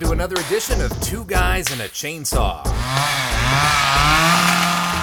To another edition of Two Guys and a Chainsaw.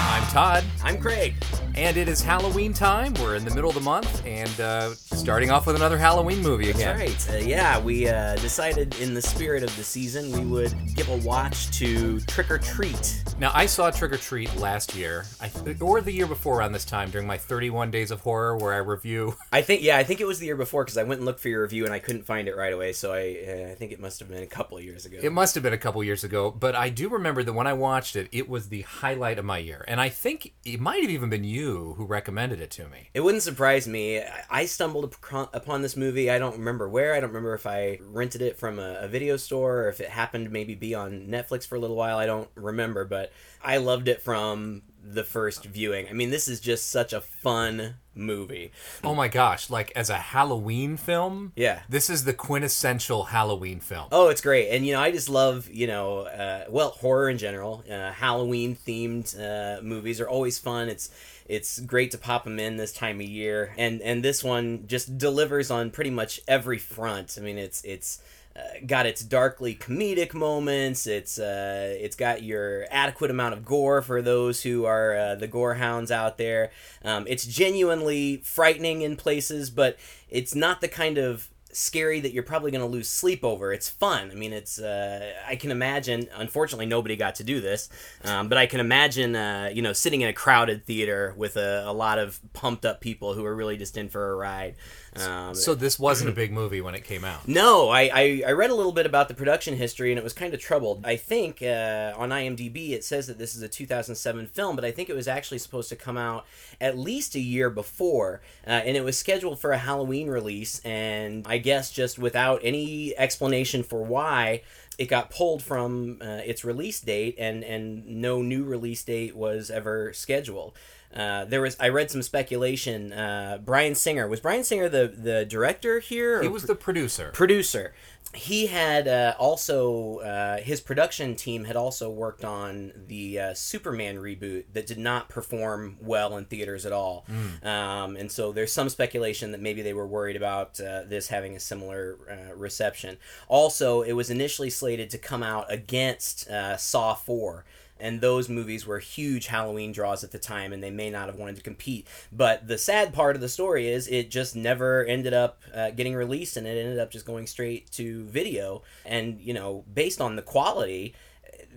I'm Todd, I'm Craig. And it is Halloween time. We're in the middle of the month and uh, starting off with another Halloween movie again. That's right. Uh, yeah, we uh, decided in the spirit of the season we would give a watch to Trick or Treat. Now, I saw Trick or Treat last year, I th- or the year before around this time during my 31 Days of Horror, where I review. I think, yeah, I think it was the year before because I went and looked for your review and I couldn't find it right away. So I, uh, I think it must have been a couple years ago. It must have been a couple years ago, but I do remember that when I watched it, it was the highlight of my year. And I think it might have even been you who recommended it to me. It wouldn't surprise me. I- I stumbled upon this movie. I don't remember where. I don't remember if I rented it from a, a video store or if it happened to maybe be on Netflix for a little while. I don't remember, but I loved it from the first viewing. I mean, this is just such a fun movie. Oh my gosh, like as a Halloween film? Yeah. This is the quintessential Halloween film. Oh, it's great, and you know, I just love you know, uh, well, horror in general. Uh, Halloween themed uh, movies are always fun. It's it's great to pop them in this time of year, and and this one just delivers on pretty much every front. I mean, it's it's. Uh, got its darkly comedic moments. It's uh, it's got your adequate amount of gore for those who are uh, the gore hounds out there. Um, it's genuinely frightening in places, but it's not the kind of scary that you're probably going to lose sleep over. It's fun. I mean, it's. Uh, I can imagine. Unfortunately, nobody got to do this, um, but I can imagine. Uh, you know, sitting in a crowded theater with a, a lot of pumped up people who are really just in for a ride. Um, So this wasn't a big movie when it came out. no, I, I, I read a little bit about the production history and it was kind of troubled. I think uh, on IMDb it says that this is a 2007 film, but I think it was actually supposed to come out at least a year before, uh, and it was scheduled for a Halloween release. And I guess just without any explanation for why, it got pulled from uh, its release date, and and no new release date was ever scheduled. Uh, there was I read some speculation. Uh, Bryan Singer was Bryan Singer the the director here. or He was the producer. producer. He had uh, also uh, his production team had also worked on the uh, Superman reboot that did not perform well in theaters at all, um, and so there's some speculation that maybe they were worried about uh, this having a similar uh, reception. Also, it was initially slated to come out against uh, Saw Four and those movies were huge Halloween draws at the time, and they may not have wanted to compete. But the sad part of the story is it just never ended up uh, getting released, and it ended up just going straight to video. And you know, based on the quality.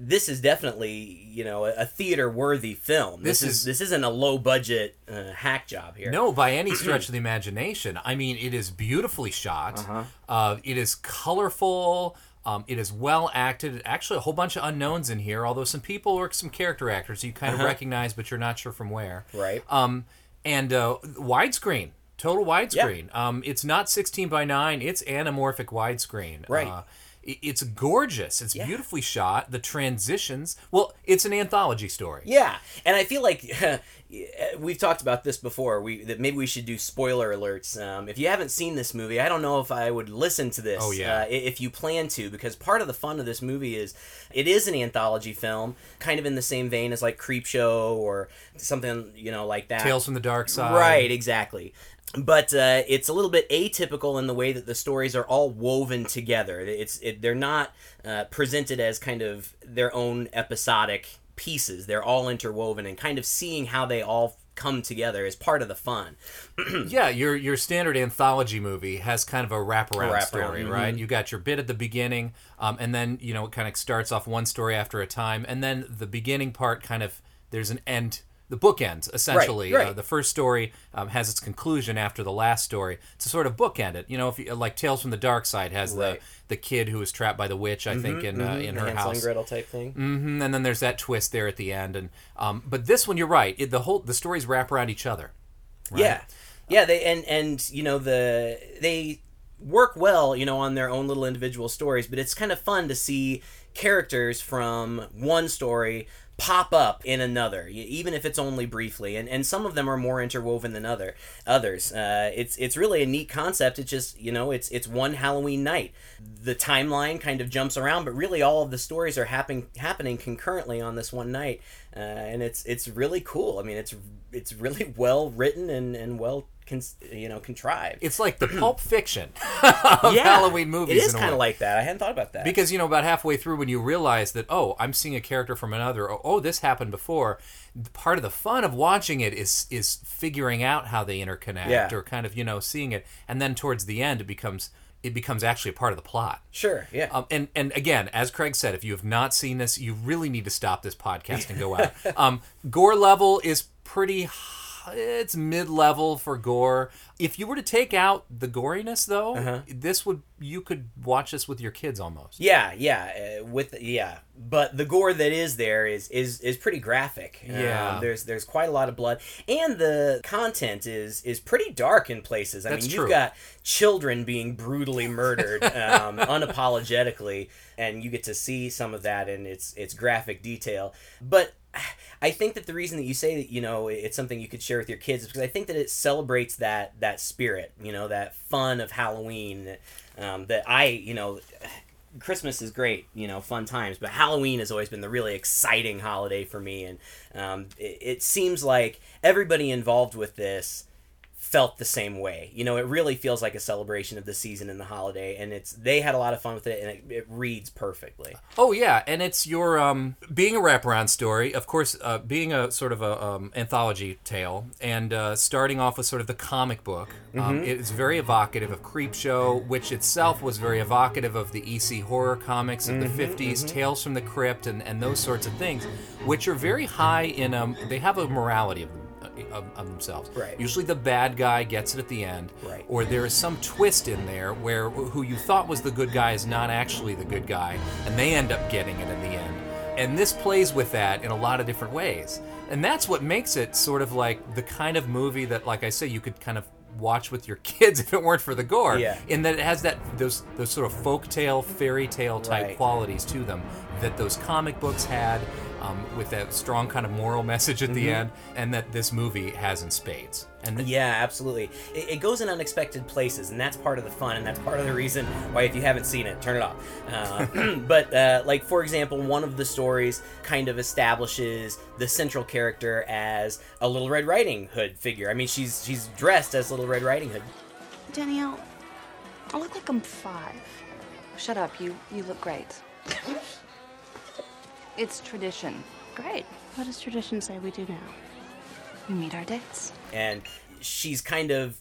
This is definitely, you know, a theater worthy film. This, This is, is- this isn't a low budget uh, hack job here. No, by any stretch of the imagination. I mean, it is beautifully shot. Uh-huh. Uh, it is colorful. Um, it is well acted. Actually, a whole bunch of unknowns in here. Although some people or some character actors you kind of recognize, but you're not sure from where. Uh-huh. Right. Um, and uh, widescreen, total widescreen. Um, it's not 16 by 9. It's anamorphic widescreen. Right. Uh, it's gorgeous. It's beautifully shot. The transitions. Well, it's an anthology story. Yeah, and I feel like we've talked about this before. We that maybe we should do spoiler alerts. Um, if you haven't seen this movie, I don't know if I would listen to this. Oh, yeah. uh, if you plan to, because part of the fun of this movie is it is an anthology film, kind of in the same vein as like Creepshow or something you know like that. Tales from the Dark Side. Right, exactly. But uh, it's a little bit atypical in the way that the stories are all woven together. It's it, they're not uh, presented as kind of their own episodic pieces. They're all interwoven, and kind of seeing how they all come together is part of the fun. Yeah, your your standard anthology movie has kind of a wraparound, Wraparound, story, mhm. right? You got your bit at the beginning, um, and then you know it kind of starts off one story after a time, and then the beginning part kind of there's an end, the bookends essentially. right. Uh, the first story um, has its conclusion after the last story to sort of bookend it. You know, if you, like Tales from the Dark Side has Right. the the kid who was trapped by the witch, I think, in uh, in The her Hansel and house. Gretel type thing. Mm-hmm, and then there's that twist there at the end, and um, but this one, you're right. It, the whole the stories wrap around each other. right? Yeah, yeah. They and and you know the they work well, you know, on their own little individual stories. But it's kind of fun to see characters from one story pop up in another, even if it's only briefly. And and some of them are more interwoven than other others. Uh, it's it's really a neat concept. It's just you know it's it's one Halloween night. The timeline kind of jumps around, but really all of the stories are happening happening concurrently on this one night. Uh, and it's it's really cool. I mean, it's it's really well written and and well. Con- you know, contrived. It's like the Pulp Fiction of Halloween movies. It is kind of like that. I hadn't thought about that. because you know about halfway through when you realize that oh i'm seeing a character from another oh, oh this happened before part of the fun of watching it is is figuring out how they interconnect Yeah. or kind of you know seeing it and then towards the end it becomes it becomes actually a part of the plot sure, yeah. um, and and again, as Craig said, if you have not seen this, you really need to stop this podcast and go out. um, gore level is pretty. h- It's mid level for gore. If you were to take out the goriness, though, Uh-huh. this would you could watch this with your kids almost. Yeah, yeah, uh, with yeah, but the gore that is there is is is pretty graphic. Yeah. Um, there's there's quite a lot of blood, and the content is is pretty dark in places. I That's mean, true. you've got children being brutally murdered um, unapologetically, and you get to see some of that and its its graphic detail. But I think that the reason that you say that you know it's something you could share with your kids is because I think that it celebrates that that spirit, you know, that fun of Halloween. Um, that I, you know, Christmas is great, you know, fun times, but Halloween has always been the really exciting holiday for me, and um, it, it seems like everybody involved with this felt the same way. You know, it really feels like a celebration of the season and the holiday, and it's they had a lot of fun with it, and it, it reads perfectly. Oh yeah, and it's your um, being a wraparound story, of course, uh, being a sort of a um, anthology tale, and uh, starting off with sort of the comic book. Um, it's very evocative of Creepshow, which itself was very evocative of the EC horror comics of the '50s, Tales from the Crypt, and, and those sorts of things, which are very high in um. They have a morality of them. Uh, of, of themselves. Right. Usually the bad guy gets it at the end. Right. Or there is some twist in there where who you thought was the good guy is not actually the good guy, and they end up getting it in the end. And this plays with that in a lot of different ways. And that's what makes it sort of like the kind of movie that, like I say, you could kind of watch with your kids if it weren't for the gore. Yeah. In that it has that those those sort of folktale, fairy tale type Right. qualities to them that those comic books had, um, with that strong kind of moral message at the Mm-hmm. end, and that this movie has in spades. And th- Yeah, absolutely. It, it goes in unexpected places, and that's part of the fun, and that's part of the reason why, if you haven't seen it, turn it off. Uh, but, uh, like, for example, one of the stories kind of establishes the central character as a Little Red Riding Hood figure. I mean, she's she's dressed as Little Red Riding Hood. Danielle, I look like I'm five. Shut up, you you look great. it's tradition. Great. What does tradition say we do now? We meet our dates. and she's kind of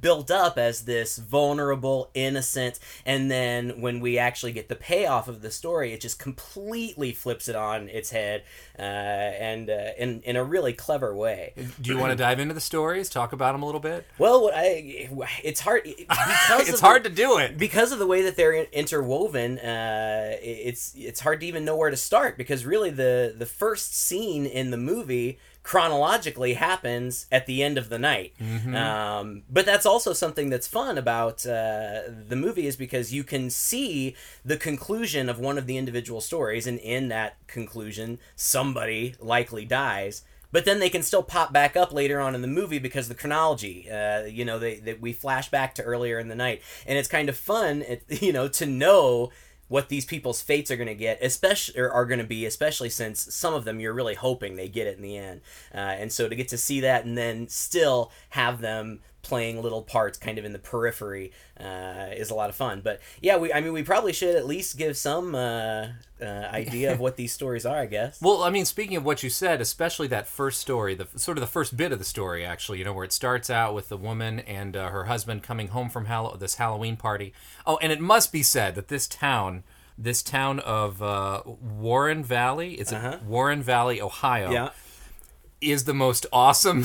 built up as this vulnerable innocent and then when we actually get the payoff of the story it just completely flips it on its head uh, and uh, in, in a really clever way Do you want to dive into the stories? Talk about them a little bit. well what I, it's hard because It's hard the, to do it. because of the way that they're interwoven uh, it's it's hard to even know where to start because really the the first scene in the movie chronologically happens at the end of the night. Um, but that's also something that's fun about uh, the movie is because you can see the conclusion of one of the individual stories and in that conclusion somebody likely dies. But then they can still pop back up later on in the movie because the chronology uh, you know they, they we flash back to earlier in the night. And it's kind of fun it, you know to know what these people's fates are going to get especially are going to be especially since some of them you're really hoping they get it in the end. Uh, and so to get to see that and then still have them playing little parts kind of in the periphery uh, is a lot of fun but yeah we i mean we probably should at least give some uh, uh, idea of what these stories are i guess Well, I mean, speaking of what you said, especially that first story, the sort of the first bit of the story, actually, you know, where it starts out with the woman and uh, her husband coming home from Hall- this Halloween party. Oh, and it must be said that this town, this town of uh, Warren Valley, is it Warren Valley, Ohio? Uh-huh. yeah Is the most awesome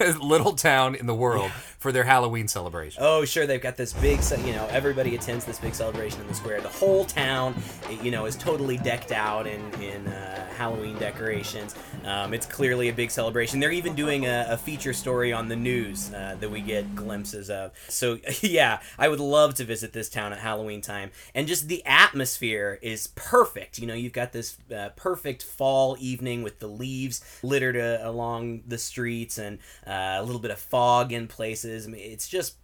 little town in the world for their Halloween celebration. Oh, sure. They've got this big, you know, everybody attends this big celebration in the square. The whole town, you know, is totally decked out in in uh, Halloween decorations. Um, it's clearly a big celebration. They're even doing a, a feature story on the news uh, that we get glimpses of. So yeah, I would love to visit this town at Halloween time, and just the atmosphere is perfect. You know, you've got this uh, perfect fall evening with the leaves littered uh, along the streets and uh, a little bit of fog in places. I mean, it's just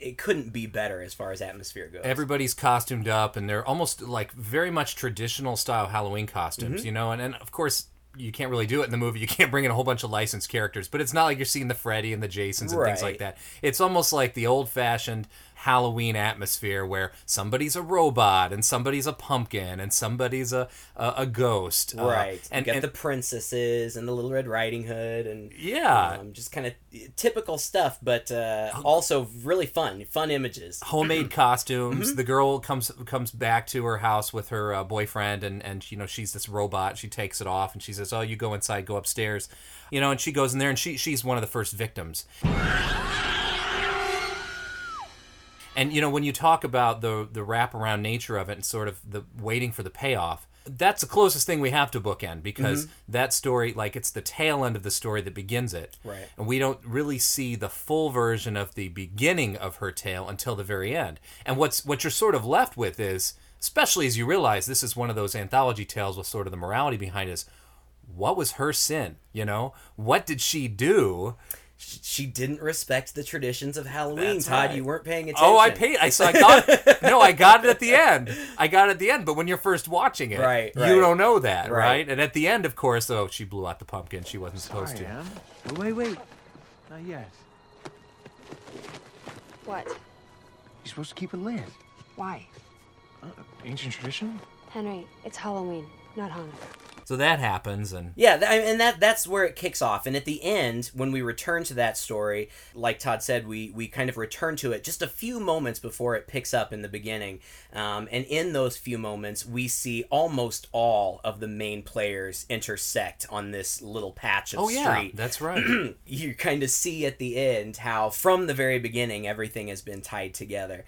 it couldn't be better as far as atmosphere goes. Everybody's costumed up, and they're almost like very much traditional style Halloween costumes, Mm-hmm. you know. And, and of course, you can't really do it in the movie. You can't bring in a whole bunch of licensed characters, but it's not like you're seeing the Freddy and the Jasons and things like that. It's almost like the old fashioned Halloween atmosphere where somebody's a robot and somebody's a pumpkin and somebody's a a, a ghost. Uh, Right. and, you got and the princesses and the Little Red Riding Hood and Yeah. um, just kind of typical stuff, but uh, also really fun, fun images. homemade costumes. Mm-hmm. The girl comes comes back to her house with her uh, boyfriend, and and you know she's this robot. She takes it off, and she says, "Oh, you go inside, go upstairs." You know, and she goes in there, and she she's one of the first victims. And you know, when you talk about the the wraparound nature of it, and sort of the waiting for the payoff. That's the closest thing we have to bookend because Mm-hmm. that story, like it's the tail end of the story that begins it, Right. and we don't really see the full version of the beginning of her tale until the very end. And what's what you're sort of left with is, especially as you realize this is one of those anthology tales with sort of the morality behind it, is what was her sin? You know, what did she do? She didn't respect the traditions of Halloween, That's Todd. right. You weren't paying attention. Oh, I paid. I so I got no, I got it at the end. I got it at the end. But when you're first watching it, Right, you right. don't know that, right. Right. And at the end, of course, oh, she blew out the pumpkin. She wasn't supposed Sorry, to. Anne. Oh, wait, wait. Not yet. What? You're supposed to keep it lit. Why? Uh, ancient tradition? Henry, it's Halloween, not Hanukkah. So that happens, and Yeah, th- and that that's where it kicks off. And at the end, when we return to that story, like Todd said, we we kind of return to it just a few moments before it picks up in the beginning. Um, and in those few moments, we see almost all of the main players intersect on this little patch of oh yeah, street. that's right. you kind of see at the end how from the very beginning everything has been tied together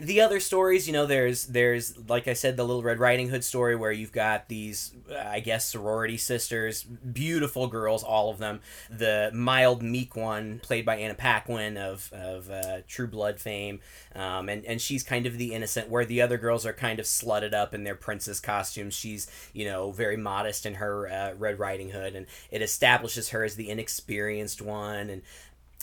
the other stories you know there's there's like i said the little red riding hood story where you've got these i guess sorority sisters beautiful girls all of them. The mild meek one played by anna paquin of of uh, true blood fame. Um, and and she's kind of the innocent where the other girls are kind of slutted up in their princess costumes. She's you know very modest in her uh, red riding hood and it establishes her as the inexperienced one and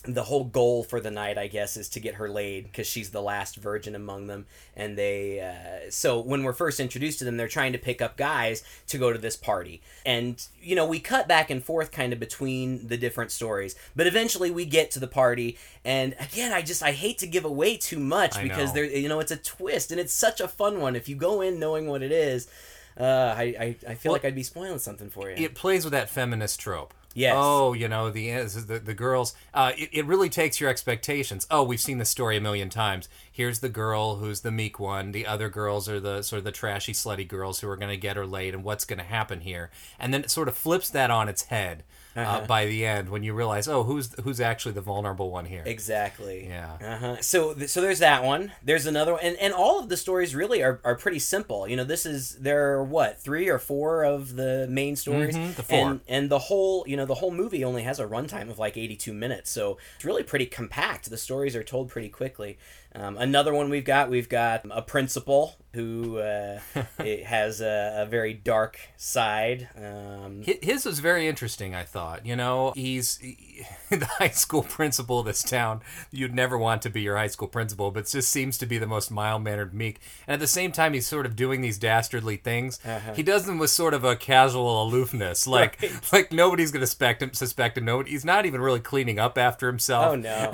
the whole goal for the night i guess is to get her laid because she's the last virgin among them and they uh, so when we're first introduced to them they're trying to pick up guys to go to this party and you know we cut back and forth kind of between the different stories but eventually we get to the party and again i just i hate to give away too much I because know. there you know it's a twist and it's such a fun one if you go in knowing what it is uh, I, I, I feel Well, like I'd be spoiling something for you. it plays with that feminist trope. Yes. Oh, you know the the, the girls. Uh, it, it really takes your expectations. Oh, we've seen this story a million times. Here's the girl who's the meek one. The other girls are the sort of the trashy, slutty girls who are going to get her laid. And what's going to happen here? And then it sort of flips that on its head uh, by the end when you realize, oh, who's who's actually the vulnerable one here? Exactly. Yeah. Uh-huh. So th- so there's that one. There's another one, and and all of the stories really are, are pretty simple. You know, this is there are what three or four of the main stories, Mhm, the four. and and the whole you know the whole movie only has a runtime of like 82 minutes, so it's really pretty compact. The stories are told pretty quickly. Um, another one we've got we've got a principal who uh, it has a, a very dark side. Um, His was very interesting, I thought. You know, he's the high school principal of this town. You'd never want to be your high school principal, but just seems to be the most mild mannered, meek. And at the same time, he's sort of doing these dastardly things. Uh-huh. He does them with sort of a casual aloofness, like like nobody's going to suspect him. Suspect him. No, he's not even really cleaning up after himself. Oh no,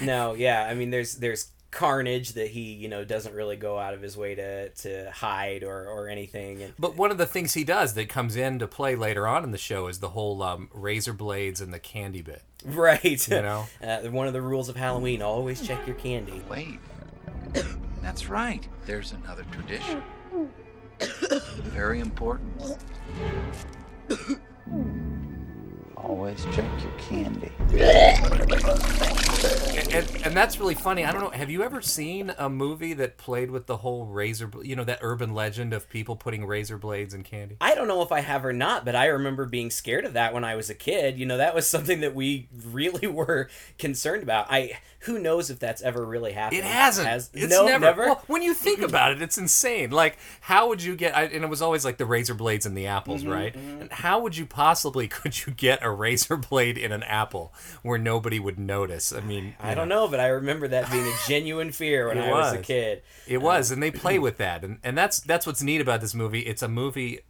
no, yeah. I mean, there's there's carnage that he you know doesn't really go out of his way to to hide or or anything. And But one of the things he does that comes into play later on in the show is the whole um, razor blades and the candy bit. right, You know? uh, one of the rules of Halloween: always check your candy. Wait. That's right. There's another tradition. Very important. Always check your candy. And, and that's really funny. I don't know. Have you ever seen a movie that played with the whole razor? You know that urban legend of people putting razor blades in candy. I don't know if I have or not, but I remember being scared of that when I was a kid. You know, that was something that we really were concerned about. I who knows if that's ever really happened? It hasn't. Has, it's no, never. never. Well, when you think about it, it's insane. Like, how would you get? I, and it was always like the razor blades and the apples, Mm-hmm, right? And how would you possibly could you get a razor blade in an apple where nobody would notice? I mean, I don't know, but I remember that being a genuine fear when I was. a kid. It was, and they play with that, and and that's that's what's neat about this movie. It's a movie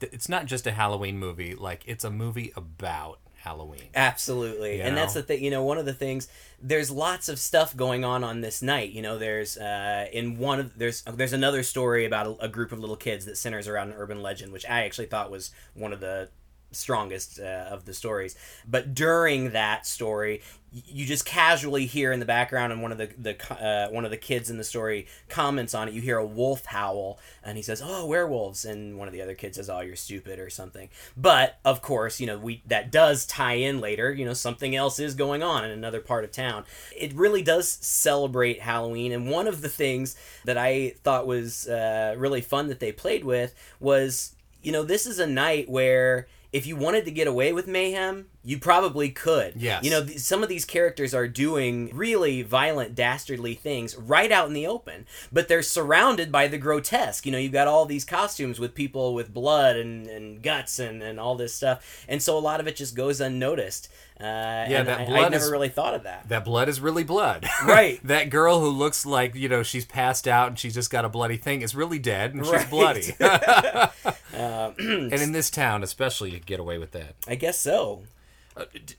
it's not just a Halloween movie. Like it's a movie about Halloween. Absolutely. You and that's the thing, you know, one of the things there's lots of stuff going on on this night. You know, there's uh in one of there's there's another story about a, a group of little kids that centers around an urban legend, which I actually thought was one of the strongest uh, of the stories. But during that story, you just casually hear in the background, and one of the the uh, one of the kids in the story comments on it. You hear a wolf howl, and he says, "Oh, werewolves!" And one of the other kids says, "Oh, you're stupid" or something. But of course, you know we that does tie in later. You know something else is going on in another part of town. It really does celebrate Halloween, and one of the things that I thought was uh, really fun that they played with was you know, this is a night where if you wanted to get away with mayhem, you probably could. Yes. You know, th- some of these characters are doing really violent, dastardly things right out in the open, but they're surrounded by the grotesque. You know, you've got all these costumes with people with blood and, and guts and, and all this stuff. And so a lot of it just goes unnoticed. Uh, yeah, that I, blood I never is- really thought of that. That blood is really blood. Right. that girl who looks like, you know, she's passed out and she's just got a bloody thing is really dead and she's Right. bloody. and in this town, especially, you get away with that. I guess so.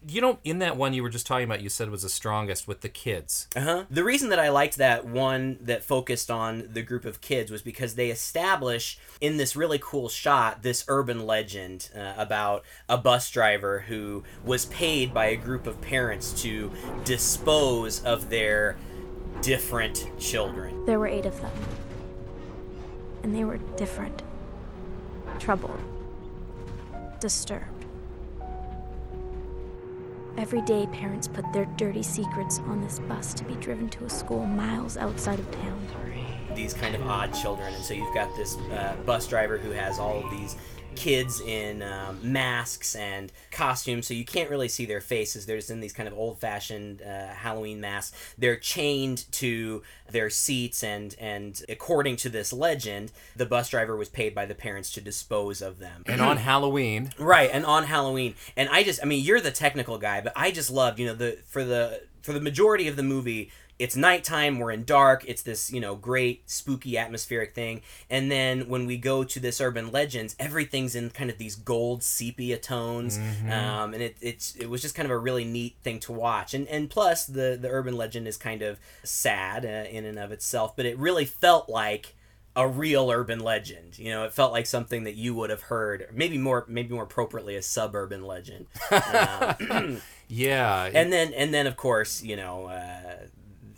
You know, in that one you were just talking about, you said was the strongest with the kids. Uh-huh. The reason that I liked that one that focused on the group of kids was because they establish in this really cool shot this urban legend uh, about a bus driver who was paid by a group of parents to dispose of their different children. There were eight of them. And they were different. Troubled. Disturbed. Every day, parents put their dirty secrets on this bus to be driven to a school miles outside of town. these kind of odd children and so you've got this uh, bus driver who has all of these kids in um, masks and costumes so you can't really see their faces. They're just in these kind of old-fashioned uh, halloween masks. They're chained to their seats and and according to this legend the bus driver was paid by the parents to dispose of them. And on Halloween, Right, and on Halloween. And I just I mean, you're the technical guy, but I just loved, you know, the for the for the majority of the movie, it's nighttime, we're in dark, it's this, you know, great spooky atmospheric thing. And then when we go to this urban legends, everything's in kind of these gold sepia tones. Um, and it it's it was just kind of a really neat thing to watch. And and plus the the urban legend is kind of sad uh, in and of itself, but it really felt like a real urban legend. You know, it felt like something that you would have heard, maybe more, maybe more appropriately, a suburban legend. Um, yeah. and then, and then, of course, you know, uh,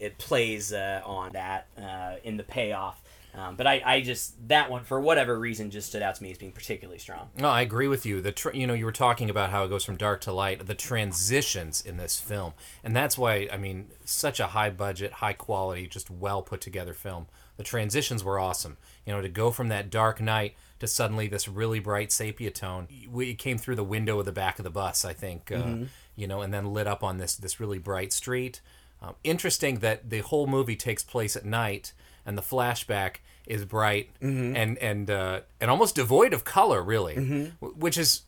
it plays uh, on that uh, in the payoff. Um, but I, I just that one for whatever reason just stood out to me as being particularly strong. No, I agree with you. The tr- you know you were talking about how it goes from dark to light. The transitions in this film, and that's why I mean such a high budget, high quality, just well put together film. The transitions were awesome. You know to go from that dark night to suddenly this really bright sepia tone. We came through the window of the back of the bus, I think. Uh, you know, and then lit up on this this really bright street. Um, interesting that the whole movie takes place at night, and the flashback is bright and and uh, and almost devoid of color, really, w- which is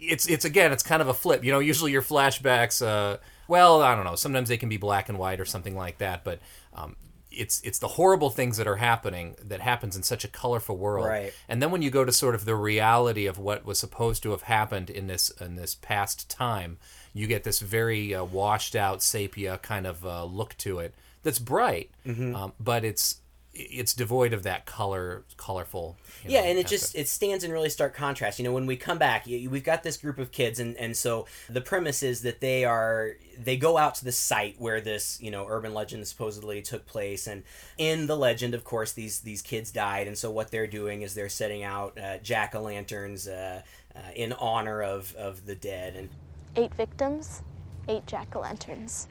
it's it's again it's kind of a flip. You know, usually your flashbacks, uh, well, I don't know, sometimes they can be black and white or something like that, but. Um, it's it's the horrible things that are happening that happens in such a colorful world Right. and then when you go to sort of the reality of what was supposed to have happened in this in this past time, you get this very uh, washed out sepia kind of uh, look to it that's bright, Mm-hmm. um, but it's it's devoid of that color, colorful. you yeah know, and it just it stands in really stark contrast you know when we come back we've got this group of kids and and so the premise is that they are they go out to the site where this you know urban legend supposedly took place and in the legend of course these these kids died and so what they're doing is they're setting out uh, jack-o'-lanterns uh, uh, in honor of of the dead and Eight victims, eight jack o' lanterns.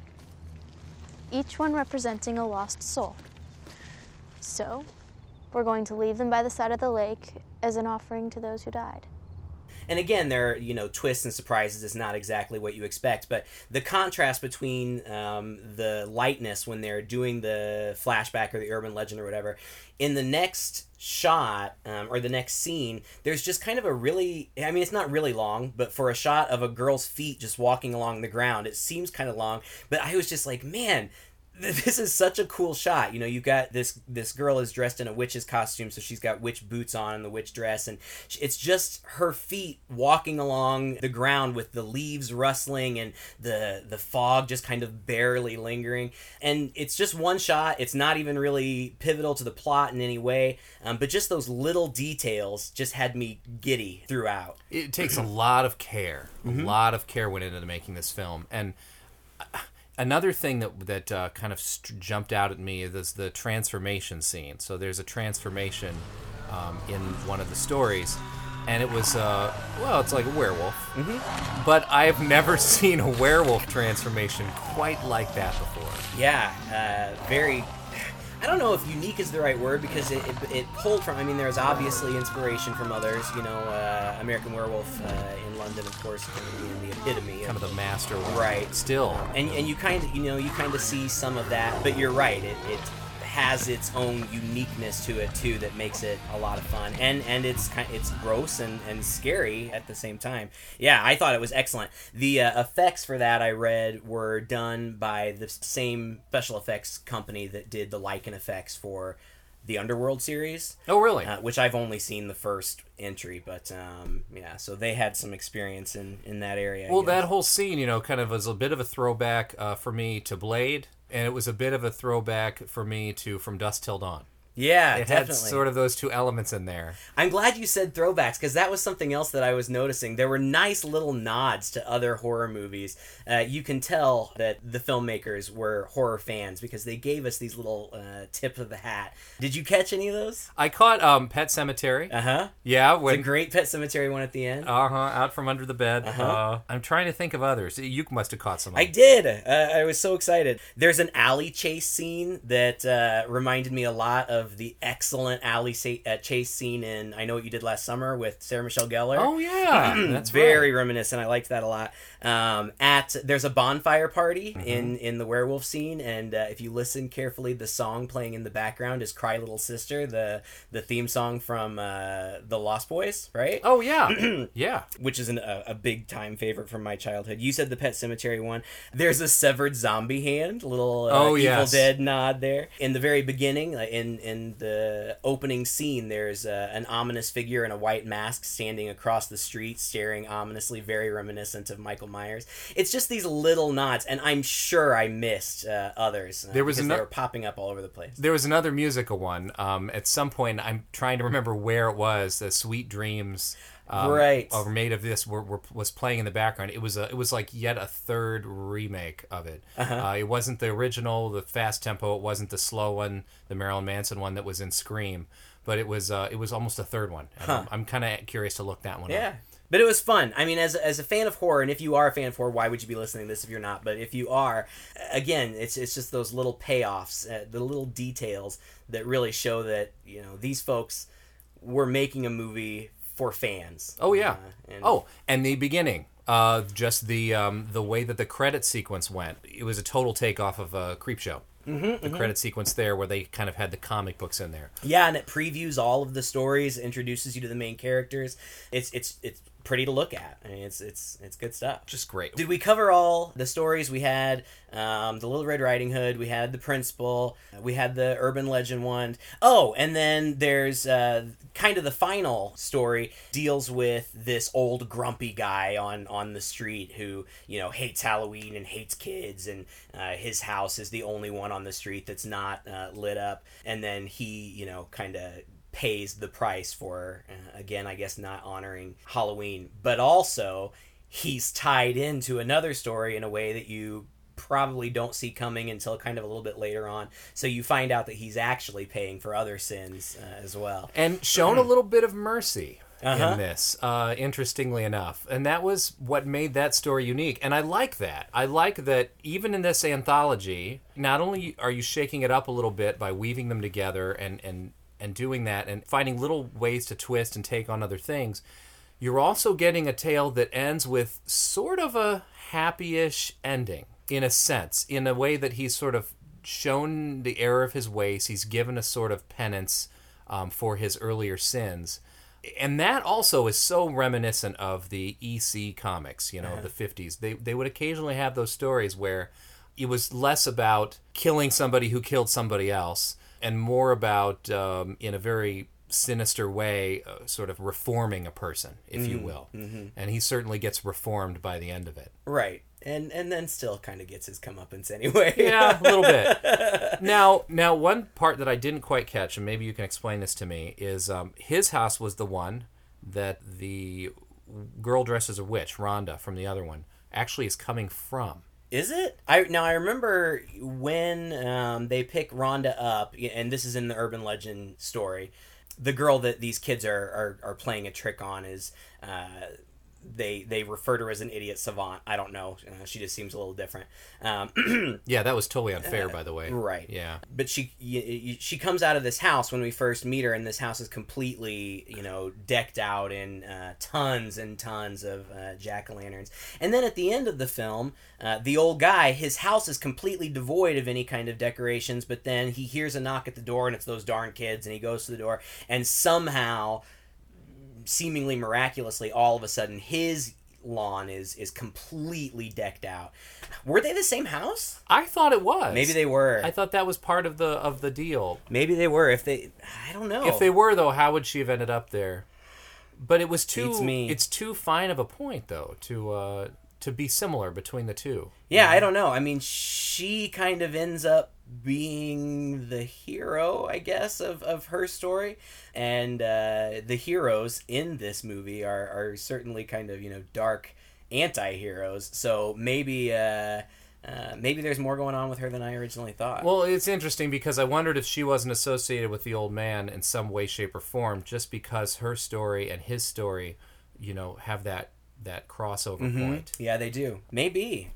Each one representing a lost soul. So, we're going to leave them by the side of the lake as an offering to those who died. And again there are you know twists and surprises. Is not exactly what you expect but the contrast between um, the lightness when they're doing the flashback or the urban legend or whatever in the next shot um, or the next scene there's just kind of a really i mean it's not really long but for a shot of a girl's feet just walking along the ground it seems kind of long. But i was just like man this is such a cool shot. You know, you got this this girl is dressed in a witch's costume, so she's got witch boots on and the witch dress, and it's just her feet walking along the ground with the leaves rustling and the the fog just kind of barely lingering. And it's just one shot. It's not even really pivotal to the plot in any way, um, but just those little details just had me giddy throughout. It takes a lot of care. Mm-hmm. A lot of care went into making this film, and another thing that that uh, kind of st- jumped out at me is the transformation scene. So there's a transformation um, in one of the stories, and it was uh, well, it's like a werewolf. Mm-hmm. But I've never seen a werewolf transformation quite like that before. Yeah, uh, very. I don't know if unique is the right word because it, it, it pulled from. I mean, there's obviously inspiration from others. You know, uh, American Werewolf uh, in London, of course, being the epitome Kind of of the master one. Right. Still. and and you kind of you know you kind of see some of that but you're right it, it has its own uniqueness to it too that makes it a lot of fun. And and it's kind it's gross and and scary at the same time. Yeah i thought it was excellent. The uh, effects for that i read were done by the same special effects company that did the lycan effects for the underworld series. Oh, really? uh, which I've only seen the first entry, but um, yeah, so they had some experience in in that area. Well, that whole scene, you know, kind of was a bit of a throwback uh, for me to Blade, and it was a bit of a throwback for me to From Dusk Till Dawn. Yeah, It definitely. had sort of those two elements in there. I'm glad you said throwbacks because that was something else that I was noticing. There were nice little nods to other horror movies. Uh, you can tell that the filmmakers were horror fans because they gave us these little uh, tips of the hat. Did you catch any of those? I caught um, Pet Sematary. Uh huh. yeah, The when great Pet Sematary one at the end. uh huh, out from under the bed. uh Uh-huh. I'm trying to think of others. You must have caught some. of I did. Uh, I was so excited. There's an alley chase scene that uh, reminded me a lot of the excellent alley sa- uh, chase scene in I Know What You Did Last Summer with Sarah Michelle Gellar. Oh yeah, that's very right. reminiscent. I liked that a lot. Um, at there's a bonfire party Mm-hmm. in in the werewolf scene, and uh, if you listen carefully, the song playing in the background is "Cry Little Sister," the the theme song from uh, the Lost Boys, right? Oh yeah, yeah. Which is an, a, a big time favorite from my childhood. You said the Pet Sematary one. There's a severed zombie hand, little uh, Oh, Evil yes. Dead nod there. In the very beginning, in in the opening scene, there's uh, an ominous figure in a white mask standing across the street, staring ominously, very reminiscent of Michael Myers. It's just these little nods, and I'm sure I missed uh, others. uh, There was because ano- they were popping up all over the place. There was another musical one. Um, at some point, I'm trying to remember where it was. The Sweet Dreams, um, Right. are made of this. Were, were, was playing in the background. It was a, it was like yet a third remake of it. Uh-huh. Uh, it wasn't the original, the fast tempo. It wasn't the slow one, the Marilyn Manson one that was in Scream. But it was uh, it was almost a third one. And I'm, I'm kind of curious to look that one up. Yeah. up. But it was fun. I mean, as, as a fan of horror, and if you are a fan of horror, why would you be listening to this if you're not? But if you are, again, it's it's just those little payoffs, uh, the little details that really show that you know these folks were making a movie for fans. Oh yeah. Uh, and- oh, and the beginning. Uh, just the um, the way that the credit sequence went. It was a total takeoff of uh, Creepshow. Mm-hmm, the credit sequence there, where they kind of had the comic books in there. Yeah, and it previews all of the stories, introduces you to the main characters. It's it's it's pretty to look at. I mean, it's it's it's good stuff. Just great. Did we cover all the stories? We had um, the Little Red Riding Hood. We had the Principal. We had the Urban Legend one. Oh, and then there's uh, kind of the final story deals with this old grumpy guy on on the street who you know hates Halloween and hates kids, and uh, his house is the only one on the street that's not uh, lit up. And then he you know kind of pays the price for uh, again i guess not honoring halloween. But also he's tied into another story in a way that you probably don't see coming until kind of a little bit later on. So you find out that he's actually paying for other sins uh, as well. And shown a little bit of mercy Uh-huh. in this uh, interestingly enough. And that was what made that story unique. And i like that. I like that even in this anthology not only are you shaking it up a little bit by weaving them together and and and doing that and finding little ways to twist and take on other things you're also getting a tale that ends with sort of a happy-ish ending in a sense in a way that he's sort of shown the error of his ways. He's given a sort of penance um, for his earlier sins. And that also is so reminiscent of the EC comics, you know, of the 50s. They, they would occasionally have those stories where it was less about killing somebody who killed somebody else and more about, um, in a very sinister way, uh, sort of reforming a person, if you will. And he certainly gets reformed by the end of it. Right. And and then still kind of gets his comeuppance anyway. Yeah, a little bit. Now, now one part that I didn't quite catch, and maybe you can explain this to me, is um, his house was the one that the girl dressed as a witch, Rhonda, from the other one, actually is coming from. Is it? I now I remember when um, they pick Rhonda up, and this is in the urban legend story. The girl that these kids are are, are playing a trick on is uh, they they refer to her as an idiot savant. I don't know. Uh, she just seems a little different. Um, Yeah, that was totally unfair, by the way. Right. Yeah. but she y- y- she comes out of this house when we first meet her, and this house is completely you know decked out in uh, tons and tons of uh, jack o' lanterns. And then at the end of the film, uh, the old guy, his house is completely devoid of any kind of decorations. But then he hears a knock at the door, and it's those darn kids, and he goes to the door, and somehow, seemingly miraculously, all of a sudden, his lawn is is completely decked out. Were they the same house? I thought it was. Maybe they were. I thought that was part of the of the deal. Maybe they were. If they, I don't know. If they were though, how would she have ended up there? But it was too Beats me. it's too fine of a point though to uh to be similar between the two. yeah, I don't know. I mean, she kind of ends up being the hero, I guess, of, of her story, and uh, the heroes in this movie are are certainly kind of you know dark anti-heroes. So maybe. Uh, uh, maybe there's more going on with her than I originally thought. Well, it's interesting because I wondered if she wasn't associated with the old man in some way, shape, or form, just because her story and his story, you know, have that that crossover Mm-hmm. point. yeah, they do. Maybe.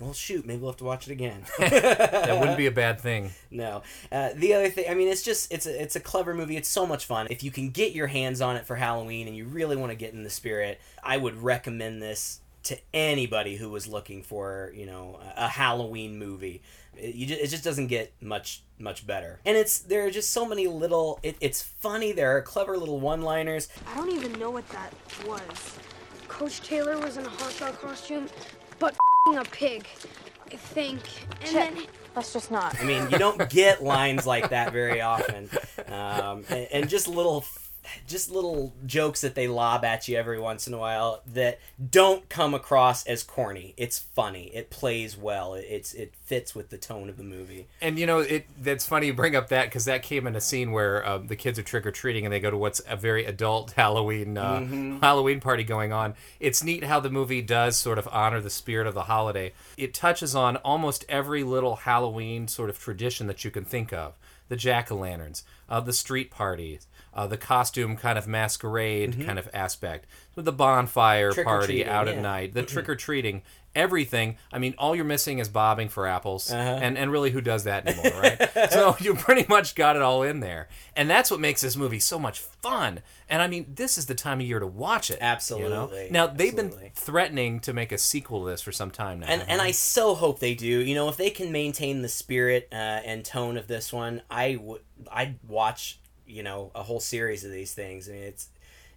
Well, shoot. Maybe we'll have to watch it again. That wouldn't be a bad thing. No. Uh, the other thing, I mean, it's just it's a, it's a clever movie. It's so much fun. If you can get your hands on it for Halloween and you really want to get in the spirit, I would recommend this to anybody who was looking for you know a, a Halloween movie. It, you just, it just doesn't get much much better. And it's there are just so many little. It, it's funny. There are clever little one liners. I don't even know what that was. Coach Taylor was in a hot dog costume, but a pig, I think. And Chip, then let's just not. I mean, you don't get lines like that very often, um, and, and just little, just little jokes that they lob at you every once in a while that don't come across as corny. It's funny. It plays well. It, it's it fits with the tone of the movie. And you know, it that's funny you bring up that because that came in a scene where um, the kids are trick or treating and they go to what's a very adult Halloween uh, Halloween party going on. It's neat how the movie does sort of honor the spirit of the holiday. It touches on almost every little Halloween sort of tradition that you can think of: the jack o' lanterns, uh, the street parties. Uh, the costume kind of masquerade kind of aspect, with the bonfire party out at night, the trick or treating, everything. I mean, all you're missing is bobbing for apples, Uh-huh. and and really, who does that anymore, right? so you pretty much got it all in there, and that's what makes this movie so much fun. And I mean, this is the time of year to watch it. you know? Absolutely, Now they've been threatening to make a sequel to this for some time now. and and? I so hope they do. You know, if they can maintain the spirit uh, and tone of this one, I would I'd watch you know a whole series of these things. I mean, it's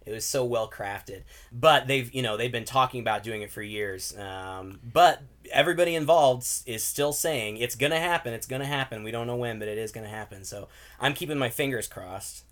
it was so well crafted. But they've you know they've been talking about doing it for years. Um, but everybody involved is still saying it's gonna happen. It's gonna happen. We don't know when, but it is gonna happen. So I'm keeping my fingers crossed.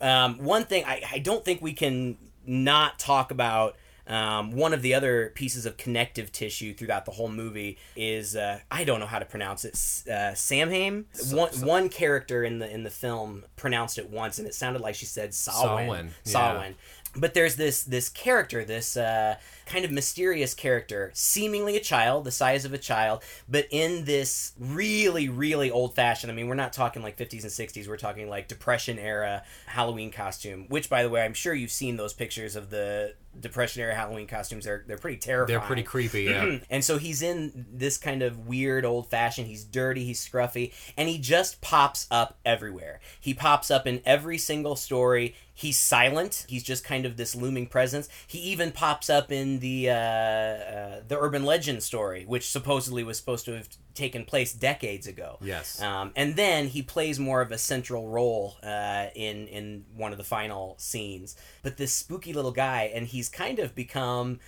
Um, one thing I, I don't think we can not talk about. Um, one of the other pieces of connective tissue throughout the whole movie is uh, I don't know how to pronounce it. Uh, Samhain. one one character in the in the film pronounced it once, and it sounded like she said Samhain. Samhain, yeah. But there's this this character, this uh, kind of mysterious character, seemingly a child, the size of a child, but in this really, really old fashioned. I mean, we're not talking like 50s and 60s. We're talking like Depression era Halloween costume. Which, by the way, I'm sure you've seen those pictures of the Depression era Halloween costumes. They're they're pretty terrifying. they're pretty creepy. Yeah. And so he's in this kind of weird old fashioned. He's dirty, he's scruffy, and he just pops up everywhere. He pops up in every single story. He's silent. He's just kind of this looming presence. He even pops up in the uh, uh, the urban legend story, which supposedly was supposed to have taken place decades ago. Yes. Um, and then he plays more of a central role uh, in in one of the final scenes. But this spooky little guy, and he's kind of become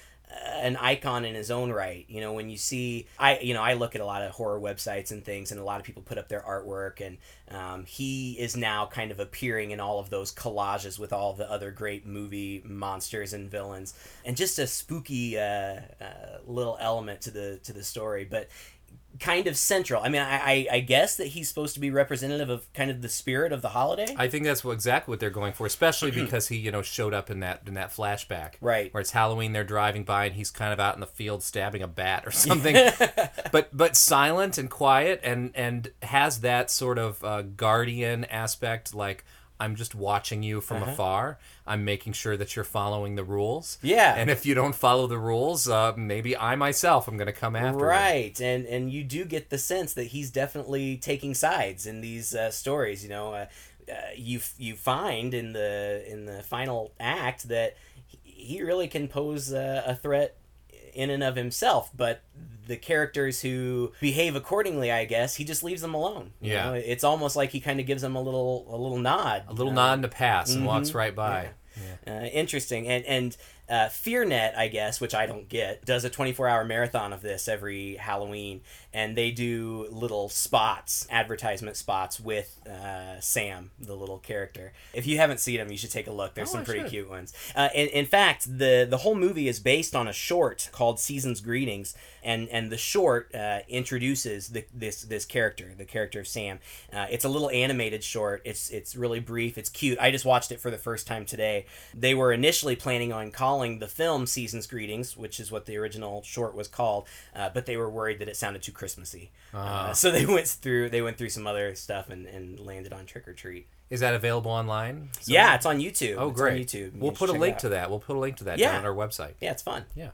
an icon in his own right. You know, when you see, I you know, I look at a lot of horror websites and things, and a lot of people put up their artwork, and um, he is now kind of appearing in all of those collages with all the other great movie monsters and villains, and just a spooky uh, uh, little element to the to the story, but kind of central. I mean, I, I, I guess that he's supposed to be representative of kind of the spirit of the holiday. I think that's what, exactly what they're going for, especially because he, you know, showed up in that in that flashback, Right. Where it's Halloween, they're driving by, and he's kind of out in the field stabbing a bat or something, but but silent and quiet, and and has that sort of uh, guardian aspect, like. I'm just watching you from Uh-huh. afar. I'm making sure that you're following the rules. Yeah. And if you don't follow the rules, uh, maybe I myself am going to come after you. right and and you do get the sense that he's definitely taking sides in these uh, stories you know uh, uh, you you find in the in the final act that he- he really can pose uh, a threat in and of himself but the characters who behave accordingly i guess he just leaves them alone you Yeah. know? it's almost like he kind of gives them a little a little nod A little uh, nod a pass and walks mhm. right by. uh, interesting and and uh, FearNet, I guess, which I don't get, does a 24 hour marathon of this every Halloween, and they do little spots, advertisement spots with uh, Sam, the little character. If you haven't seen them, you should take a look. There's Oh, some I pretty should. cute ones. Uh, in, in fact, the the whole movie is based on a short called Season's Greetings, and and the short uh, introduces the, this this character, the character of Sam. Uh, it's a little animated short. It's it's really brief. It's cute. I just watched it for the first time today. They were initially planning on calling the film Season's Greetings, which is what the original short was called, uh, but they were worried that it sounded too Christmassy. Ah. Uh, so they went through they went through some other stuff and, and landed on Trick 'r Treat. Is that available online? Yeah, it's on YouTube. Oh, It's on great. YouTube. You We'll put a link to that. We'll put a link to that Yeah. down on our website. Yeah, it's fun. Yeah.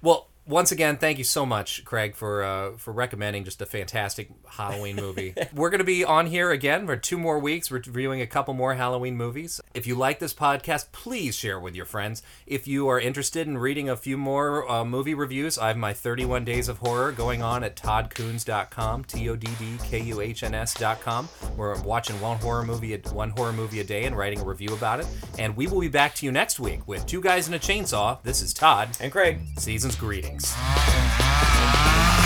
Well, once again, thank you so much, Craig, for uh, for recommending just a fantastic Halloween movie. We're going to be on here again for two more weeks, We're reviewing a couple more Halloween movies. If you like this podcast, please share it with your friends. If you are interested in reading a few more uh, movie reviews, I have my 31 Days of Horror going on at toddkuhns.com, T O D D K U H N S.com. We're watching one horror movie, one horror movie a day, and writing a review about it. And we will be back to you next week with Two Guys in a Chainsaw. This is Todd and Craig. Season's greetings. Thanks.